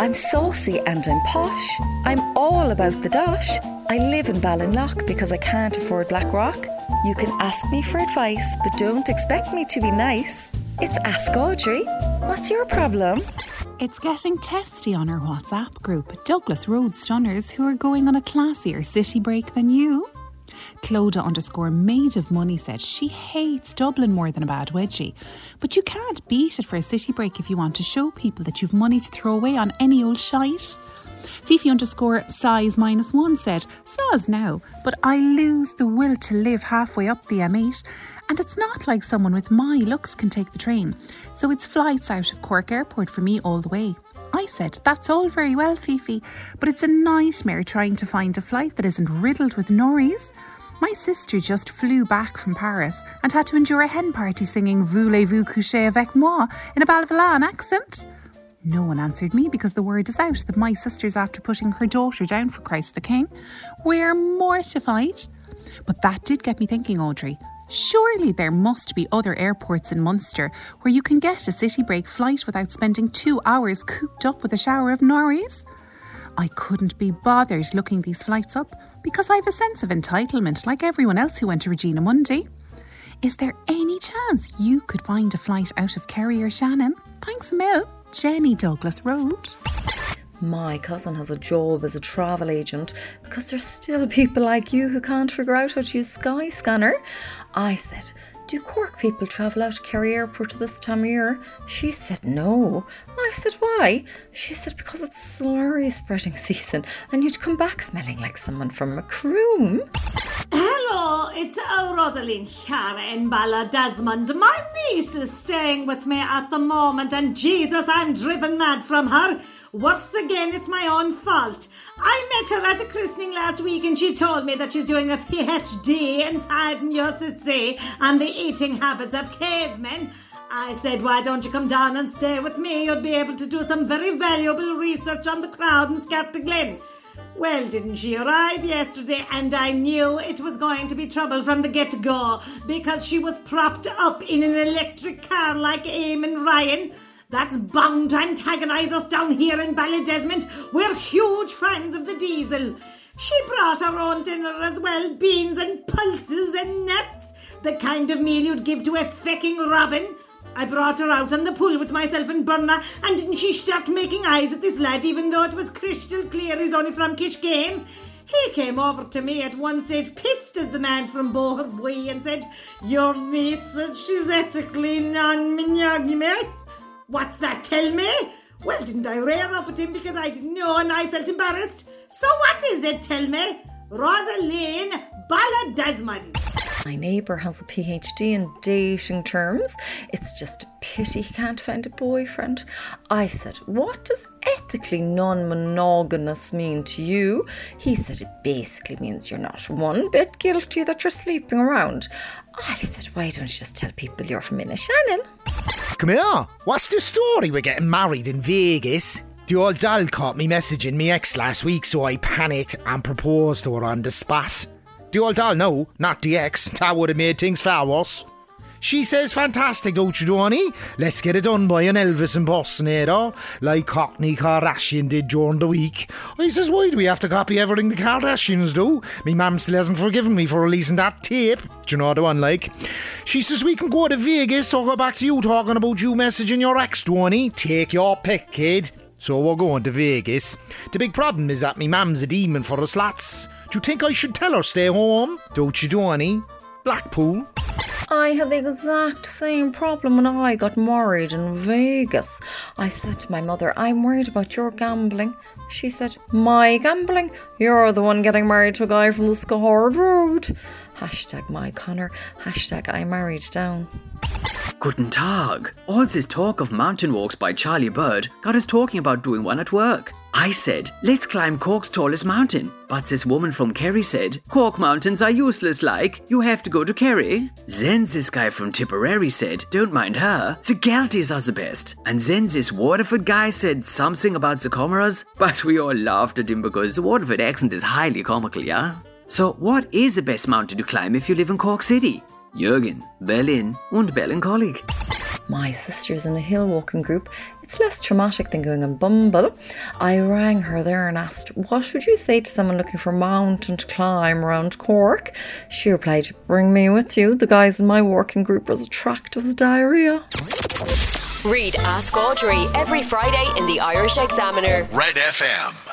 I'm saucy and I'm posh. I'm all about the dosh. I live in Ballinlough because I can't afford Blackrock. You can ask me for advice, but don't expect me to be nice. It's Ask Audrey. What's your problem? It's getting testy on our WhatsApp group, Douglas Road Stunners, who are going on a classier city break than you. Clodagh underscore Maid of Money said she hates Dublin more than a bad wedgie. But you can't beat it for a city break if you want to show people that you've money to throw away on any old shite. Fifi underscore size minus one said, Saws now, but I lose the will to live halfway up the M8. And it's not like someone with my looks can take the train. So it's flights out of Cork Airport for me all the way. I said, That's all very well, Fifi, but it's a nightmare trying to find a flight that isn't riddled with noise. My sister just flew back from Paris and had to endure a hen party singing Voulez-vous coucher avec moi in a Ballyvolane accent. No one answered me because the word is out that my sister's after putting her daughter down for Christ the King. We're mortified. But that did get me thinking, Audrey. Surely there must be other airports in Munster where you can get a city break flight without spending two hours cooped up with a shower of norries. I couldn't be bothered looking these flights up because I have a sense of entitlement like everyone else who went to Regina Mundi. Is there any chance you could find a flight out of Kerry or Shannon? Thanks a mil. Jenny Douglas Road. My cousin has a job as a travel agent because there's still people like you who can't figure out how to use Skyscanner. I said, Do Cork people travel out to Kerry Airport this time of year? She said, No. I said, Why? She said, Because it's slurry spreading season and you'd come back smelling like someone from a Hello, it's uh, Rosalind Chiara in Ballydesmond. My niece is staying with me at the moment, and Jesus, I'm driven mad from her. Once again, it's my own fault. I met her at a christening last week and she told me that she's doing a PhD in Science and the eating habits of cavemen. I said, why don't you come down and stay with me? You'd be able to do some very valuable research on the crowd in Scatterglen. Well, didn't she arrive yesterday? And I knew it was going to be trouble from the get go because she was propped up in an electric car like Eamon Ryan. That's bound to antagonise us down here in Ballydesmond. We're huge fans of the diesel. She brought her own dinner as well beans and pulses and nuts. The kind of meal you'd give to a fecking robin. I brought her out on the pool with myself and Burna, and didn't she start making eyes at this lad, even though it was crystal clear he's only from Kiskeam? He came over to me at one stage, pissed as the man from Boherbue, and said, Your niece she's ethically non-monogamous. What's that, tell me? Well, didn't I rear up at him because I didn't know and I felt embarrassed? So what is it, tell me? Rosaline Desmond. My neighbour has a PhD in dating terms. It's just a pity he can't find a boyfriend. I said, What does ethically non monogamous mean to you? He said, It basically means you're not one bit guilty that you're sleeping around. I said, Why don't you just tell people you're from Innishannon? Come here. What's the story? We're getting married in Vegas. The old doll caught me messaging me ex last week, so I panicked and proposed to her on the spot. The old doll, no, not the ex. That would have made things far worse. She says, fantastic, don't you, Donie? Let's get it done by an Elvis impersonator, like Kourtney Kardashian did during the week. I says, why do we have to copy everything the Kardashians do? Me mum still hasn't forgiven me for releasing that tape. Do you know the one, like? She says, we can go to Vegas or go back to you talking about you messaging your ex, Donie. Take your pick, kid. So we're going to Vegas. The big problem is that me mum's a demon for the slots. Do you think I should tell her stay home? Don't you, Donie? Blackpool. I had the exact same problem when I got married in Vegas. I said to my mother, I'm worried about your gambling. She said, My gambling? You're the one getting married to a guy from the Skehard Road. Hashtag my Connor. Hashtag I married down. Guten Tag. All this talk of mountain walks by Charlie Bird got us talking about doing one at work. I said, let's climb Cork's tallest mountain. But this woman from Kerry said, Cork mountains are useless like, you have to go to Kerry. Then this guy from Tipperary said, don't mind her, the Galtees are the best. And then this Waterford guy said something about the Comeraghs, but we all laughed at him because the Waterford accent is highly comical, yeah? So what is the best mountain to climb if you live in Cork City? Jürgen, Berlin und Ballincollig. My sister's in a hill walking group. It's less traumatic than going on Bumble. I rang her there and asked, What would you say to someone looking for a mountain to climb around Cork? She replied, Bring me with you. The guys in my working group are as attractive as diarrhea. Read Ask Audrey every Friday in the Irish Examiner. Red FM.